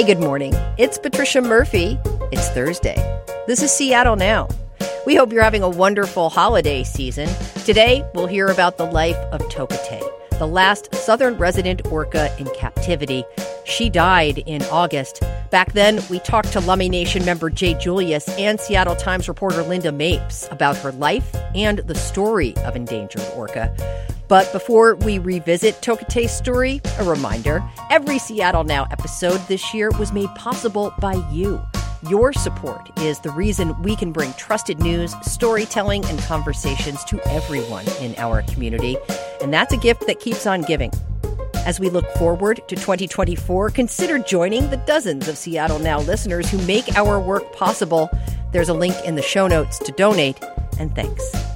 Hey, good morning. It's Patricia Murphy. It's Thursday. This is Seattle Now. We hope you're having a wonderful holiday season. Today, we'll hear about the life of Tokitae, the last southern resident orca in captivity. She died in August. Back then, we talked to Lummi Nation member Jay Julius and Seattle Times reporter Linda Mapes about her life and the story of endangered orca. But before we revisit Tokitae's story, a reminder every Seattle Now episode this year was made possible by you. Your support is the reason we can bring trusted news, storytelling, and conversations to everyone in our community. And that's a gift that keeps on giving. As we look forward to 2024, consider joining the dozens of Seattle Now listeners who make our work possible. There's a link in the show notes to donate, and thanks.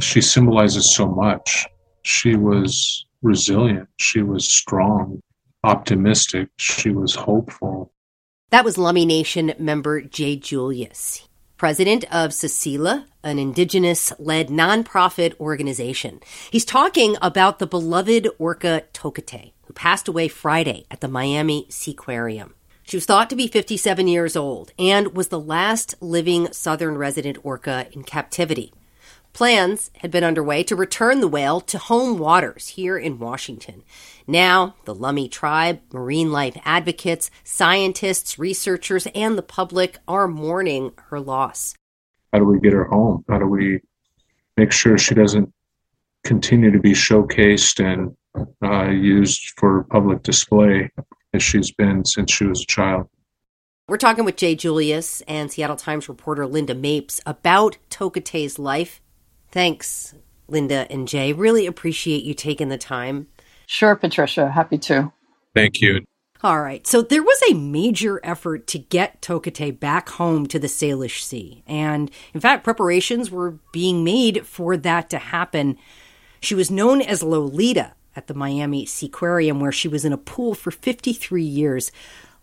She symbolizes so much. She was resilient. She was strong, optimistic. She was hopeful. That was Lummi Nation member Jay Julius, president of Se'Si'Le, an indigenous led nonprofit organization. He's talking about the beloved orca Tokitae, who passed away Friday at the Miami Seaquarium. She was thought to be 57 years old and was the last living southern resident orca in captivity. Plans had been underway to return the whale to home waters here in Washington. Now, the Lummi tribe, marine life advocates, scientists, researchers, and the public are mourning her loss. How do we get her home? How do we make sure she doesn't continue to be showcased and uh, used for public display as she's been since she was a child? We're talking with Jay Julius and Seattle Times reporter Linda Mapes about Tokitae's life Thanks, Linda and Jay. Really appreciate you taking the time. Sure, Patricia. Happy to. Thank you. All right. So there was a major effort to get Tokitae back home to the Salish Sea. And in fact, preparations were being made for that to happen. She was known as Lolita at the Miami Seaquarium, where she was in a pool for 53 years.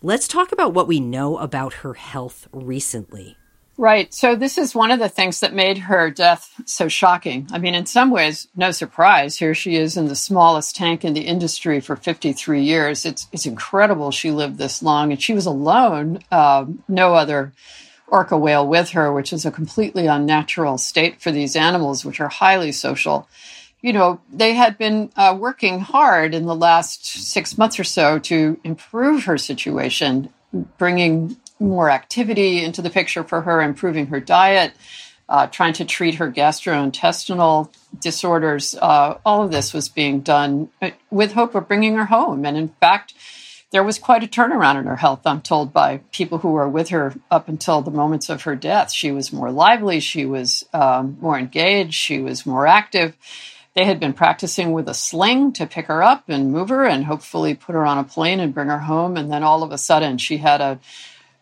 Let's talk about what we know about her health recently. Right. So this is one of the things that made her death so shocking. I mean, in some ways, no surprise. Here she is in the smallest tank in the industry for 53 years. It's it's incredible she lived this long, and she was alone. Um, no other orca whale with her, which is a completely unnatural state for these animals, which are highly social. You know, they had been uh, working hard in the last six months or so to improve her situation, bringing more activity into the picture for her, improving her diet, uh, trying to treat her gastrointestinal disorders. Uh, all of this was being done uh, with hope of bringing her home. And in fact, there was quite a turnaround in her health, I'm told by people who were with her up until the moments of her death. She was more lively, she was um, more engaged, she was more active. They had been practicing with a sling to pick her up and move her and hopefully put her on a plane and bring her home. And then all of a sudden, she had a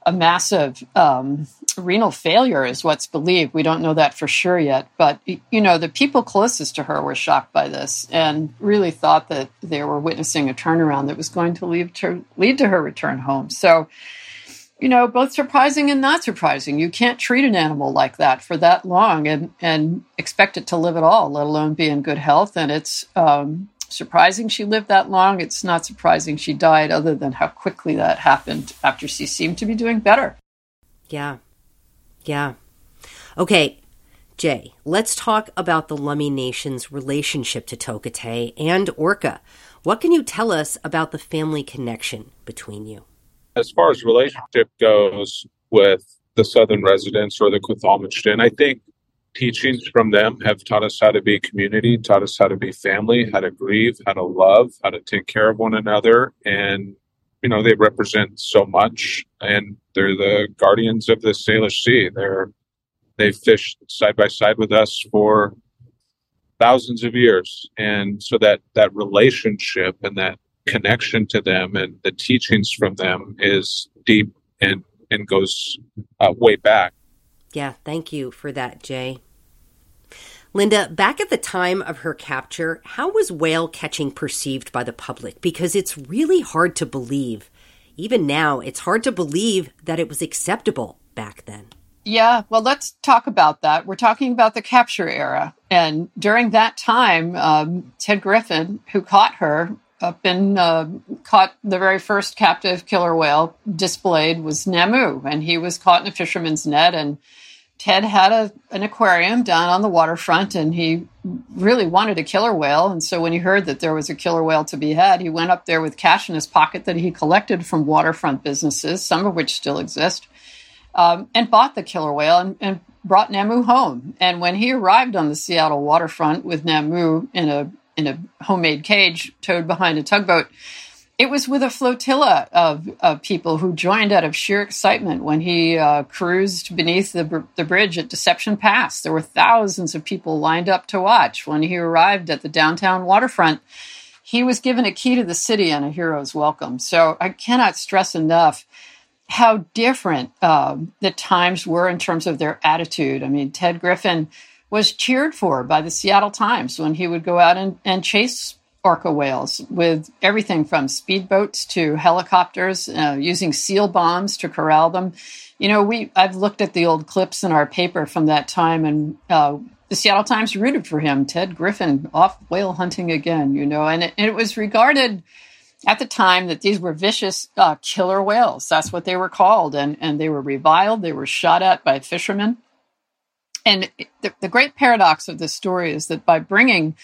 a massive um, renal failure, is what's believed. We don't know that for sure yet. But, you know, the people closest to her were shocked by this and really thought that they were witnessing a turnaround that was going to lead to, lead to her return home. So, you know, both surprising and not surprising. You can't treat an animal like that for that long and, and expect it to live at all, let alone be in good health. And it's, um, surprising she lived that long. It's not surprising she died, other than how quickly that happened after she seemed to be doing better. Yeah. Yeah. Okay, Jay, let's talk about the Lummi Nation's relationship to Tokitae and Orca. What can you tell us about the family connection between you? As far as relationship goes with the Southern residents or the Qwe'lhol'mechen, I think teachings from them have taught us how to be community, taught us how to be family, how to grieve, how to love, how to take care of one another. And, you know, they represent so much and they're the guardians of the Salish Sea. They're, they've fished side by side with us for thousands of years. And so that, that relationship and that connection to them and the teachings from them is deep and and goes uh, way back. Yeah, thank you for that, Jay. Linda, back at the time of her capture, how was whale catching perceived by the public? Because it's really hard to believe. Even now, it's hard to believe that it was acceptable back then. Yeah, well, let's talk about that. We're talking about the capture era. And during that time, um, Ted Griffin, who caught her up in, uh, caught the very first captive killer whale displayed was Namu. And he was caught in a fisherman's net and Ted had a, an aquarium down on the waterfront and he really wanted a killer whale. And so when he heard that there was a killer whale to be had, he went up there with cash in his pocket that he collected from waterfront businesses, some of which still exist, um, and bought the killer whale and, and brought Namu home. And when he arrived on the Seattle waterfront with Namu in a in a homemade cage towed behind a tugboat, it was with a flotilla of, of people who joined out of sheer excitement when he uh, cruised beneath the, the bridge at Deception Pass. There were thousands of people lined up to watch. When he arrived at the downtown waterfront, he was given a key to the city and a hero's welcome. So I cannot stress enough how different uh, the times were in terms of their attitude. I mean, Ted Griffin was cheered for by the Seattle Times when he would go out and, and chase orca whales with everything from speedboats to helicopters, uh, using seal bombs to corral them. You know, we I've looked at the old clips in our paper from that time, and uh, the Seattle Times rooted for him. Ted Griffin off whale hunting again. You know, and it, and it was regarded at the time that these were vicious uh, killer whales. That's what they were called, and and they were reviled. They were shot at by fishermen. And the, the great paradox of this story is that by bringing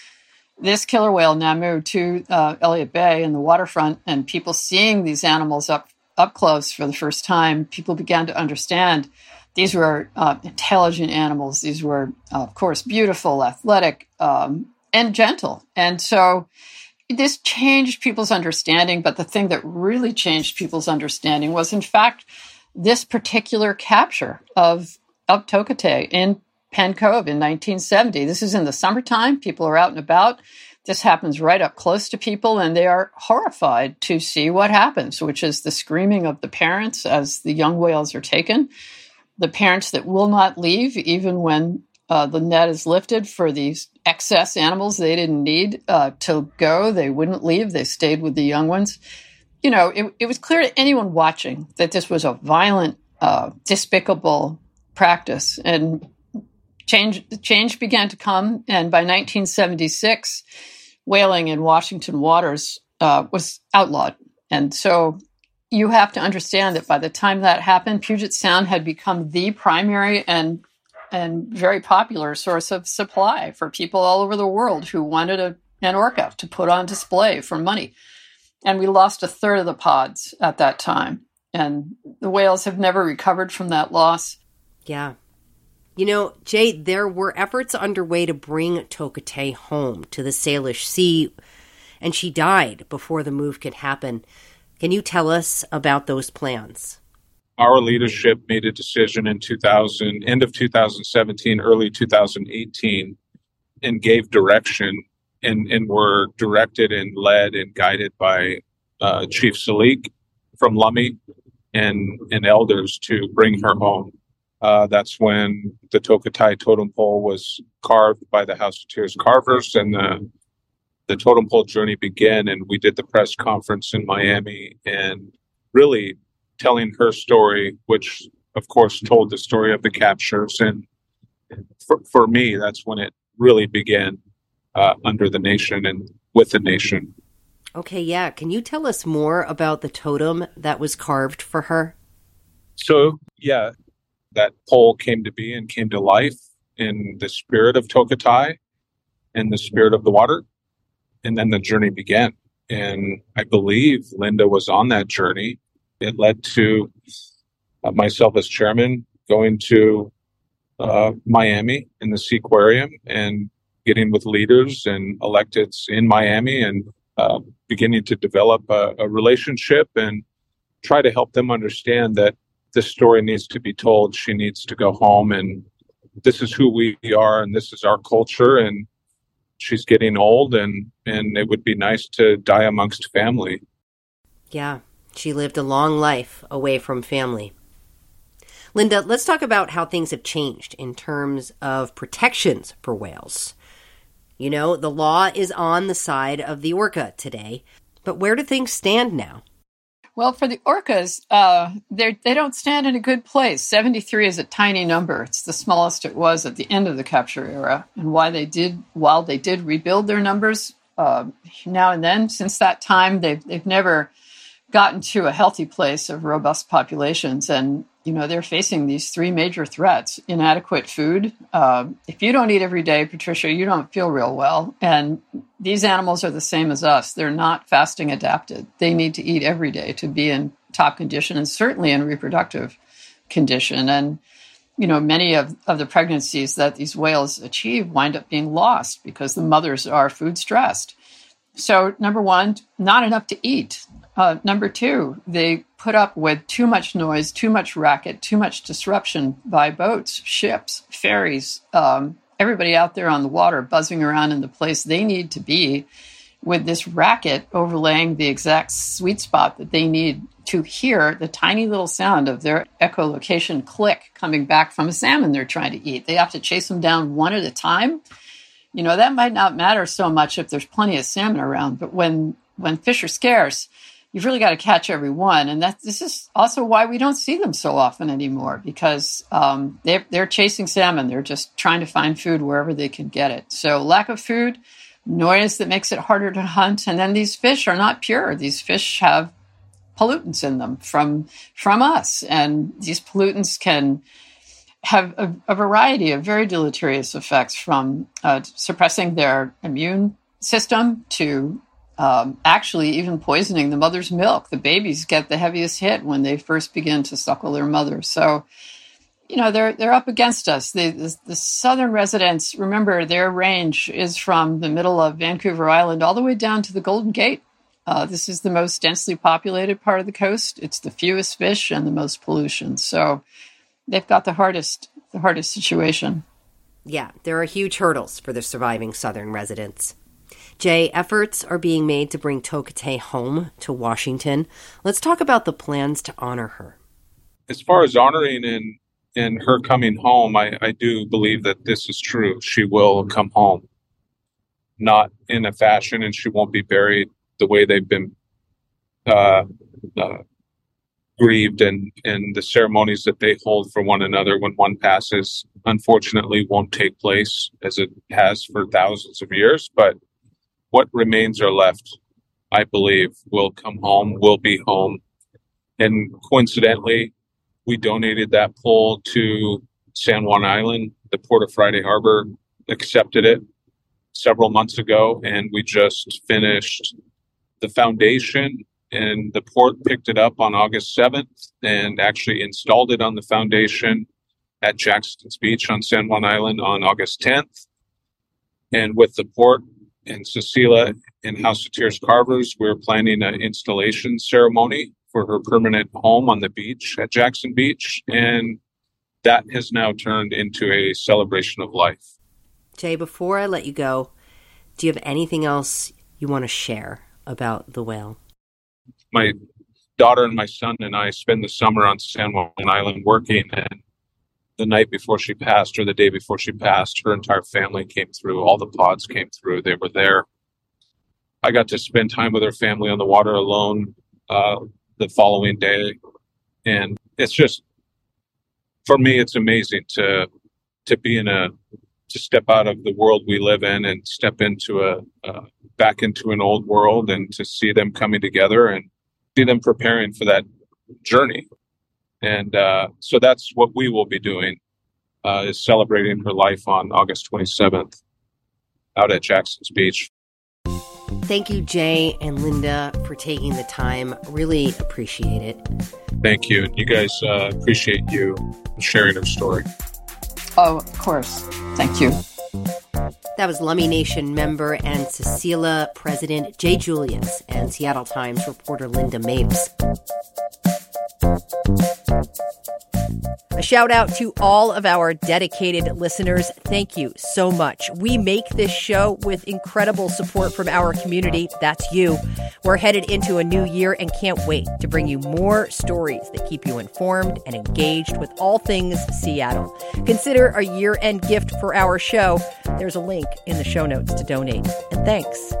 this killer whale Namu to uh, Elliott Bay and the waterfront, and people seeing these animals up up close for the first time, people began to understand these were uh, intelligent animals. These were, uh, of course, beautiful, athletic, um, and gentle. And so this changed people's understanding. But the thing that really changed people's understanding was, in fact, this particular capture of of Tokitae in Penn Cove in 1970. This is in the summertime. People are out and about. This happens right up close to people, and they are horrified to see what happens, which is the screaming of the parents as the young whales are taken. The parents that will not leave, even when uh, the net is lifted for these excess animals they didn't need uh, to go. They wouldn't leave. They stayed with the young ones. You know, it, it was clear to anyone watching that this was a violent, uh, despicable practice. And change change began to come, and by 1976, whaling in Washington waters uh, was outlawed. And so you have to understand that by the time that happened, Puget Sound had become the primary and and very popular source of supply for people all over the world who wanted a, an orca to put on display for money. And we lost a third of the pods at that time. And the whales have never recovered from that loss. Yeah. You know, Jay, there were efforts underway to bring Tokitae home to the Salish Sea, and she died before the move could happen. Can you tell us about those plans? Our leadership made a decision in 2000, end of 2017, early 2018, and gave direction and, and were directed and led and guided by uh, Chief Salik from Lummi and, and elders to bring her home. Uh, that's when the Tokitae totem pole was carved by the House of Tears carvers, and the the totem pole journey began. And we did the press conference in Miami, and really telling her story, which of course told the story of the captures. And for, for me, that's when it really began uh, under the nation and with the nation. Okay, yeah. Can you tell us more about the totem that was carved for her? So, yeah, that pole came to be and came to life in the spirit of Tokitae and the spirit of the water. And then the journey began. And I believe Linda was on that journey. It led to uh, myself as chairman going to uh, Miami in the Seaquarium and getting with leaders and electeds in Miami and uh, beginning to develop a, a relationship and try to help them understand that this story needs to be told. She needs to go home, and this is who we are, and this is our culture, and she's getting old and and it would be nice to die amongst family. Yeah, she lived a long life away from family. Linda, let's talk about how things have changed in terms of protections for whales. You know, the law is on the side of the orca today, but where do things stand now? Well, for the orcas, uh, they don't stand in a good place. Seventy three is a tiny number. It's the smallest it was at the end of the capture era. And why they did, while they did rebuild their numbers uh, now and then, since that time, they've they've never gotten to a healthy place of robust populations. And you know they're facing these three major threats inadequate food. Uh, if you don't eat every day patricia you don't feel real well. And these animals are the same as us. They're not fasting adapted. They need to eat every day to be in top condition and certainly in reproductive condition. And you know many of, of the pregnancies that these whales achieve wind up being lost because the mothers are food stressed. So number one not enough to eat uh, number two, they put up with too much noise, too much racket, too much disruption by boats, ships, ferries, um, everybody out there on the water buzzing around in the place they need to be with this racket overlaying the exact sweet spot that they need to hear the tiny little sound of their echolocation click coming back from a salmon they're trying to eat. They have to chase them down one at a time. You know, that might not matter so much if there's plenty of salmon around, but when when fish are scarce, you've really got to catch every one. And that this is also why we don't see them so often anymore because um, they're, they're chasing salmon. They're just trying to find food wherever they can get it. So lack of food, noise that makes it harder to hunt, and then these fish are not pure. These fish have pollutants in them from from us, and these pollutants can have a, a variety of very deleterious effects from uh, suppressing their immune system to um, actually even poisoning the mother's milk. The babies get the heaviest hit when they first begin to suckle their mother. So, you know, they're they're up against us. The, the, the southern residents, remember, their range is from the middle of Vancouver Island all the way down to the Golden Gate. Uh, this is the most densely populated part of the coast. It's the fewest fish and the most pollution. So, they've got the hardest the hardest situation. Yeah, there are huge hurdles for the surviving southern residents. Jay, efforts are being made to bring Tokitae home to Washington. Let's talk about the plans to honor her. As far as honoring and and her coming home, I, I do believe that this is true. She will come home, not in a fashion, and she won't be buried the way they've been uh, uh, grieved and and the ceremonies that they hold for one another when one passes unfortunately won't take place as it has for thousands of years but what remains are left, I believe, will come home, will be home. And coincidentally, we donated that pole to San Juan Island. The Port of Friday Harbor accepted it several months ago, and we just finished the foundation. And the port picked it up on August 7th and actually installed it on the foundation at Jackson's Beach on San Juan Island on August 10th. And with the port and Se'Si'Le in House of Tears Carvers, we're planning an installation ceremony for her permanent home on the beach at Jackson Beach. And that has now turned into a celebration of life. Jay, before I let you go, do you have anything else you want to share about the whale? My daughter and my son and I spend the summer on San Juan Island working, and the night before she passed or the day before she passed, her entire family came through. All the pods came through. They were there. I got to spend time with her family on the water alone uh, the following day, and it's just for me, it's amazing to to be in a to step out of the world we live in and step into a uh, back into an old world and to see them coming together and see them preparing for that journey and uh, so that's what we will be doing uh, is celebrating her life on August 27th out at Jackson's Beach. Thank you, Jay and Linda, for taking the time. Really appreciate it. Thank you. You guys uh, appreciate you sharing her story. Oh, of course. Thank you. That was Lummi Nation member and Se'Si'Le president Jay Julius and Seattle Times reporter Linda Mapes. A shout out to all of our dedicated listeners. Thank you so much. We make this show with incredible support from our community. That's you. We're headed into a new year and can't wait to bring you more stories that keep you informed and engaged with all things Seattle. Consider a year end gift for our show. There's a link in the show notes to donate. And thanks.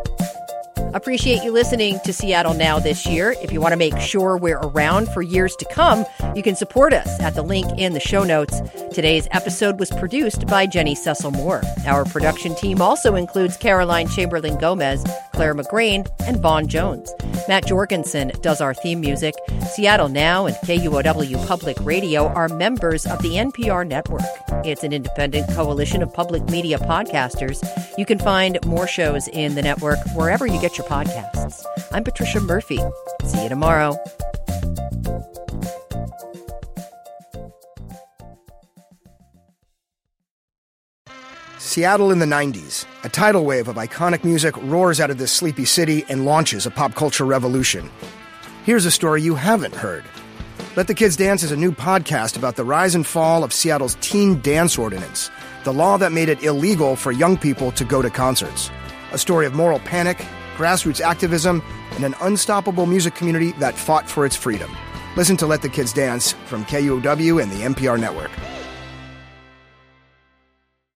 Appreciate you listening to Seattle Now this year. If you want to make sure we're around for years to come, you can support us at the link in the show notes. Today's episode was produced by Jenny Cecil Moore. Our production team also includes Caroline Chamberlain Gomez, Clare McGrane, and Vaughn Jones. Matt Jorgensen does our theme music. Seattle Now and KUOW Public Radio are members of the NPR network. It's an independent coalition of public media podcasters. You can find more shows in the network wherever you get your podcasts. I'm Patricia Murphy. See you tomorrow. Seattle in the 90s. A tidal wave of iconic music roars out of this sleepy city and launches a pop culture revolution. Here's a story you haven't heard. Let the Kids Dance is a new podcast about the rise and fall of Seattle's teen dance ordinance, the law that made it illegal for young people to go to concerts. A story of moral panic, grassroots activism, and an unstoppable music community that fought for its freedom. Listen to Let the Kids Dance from KUOW and the NPR network.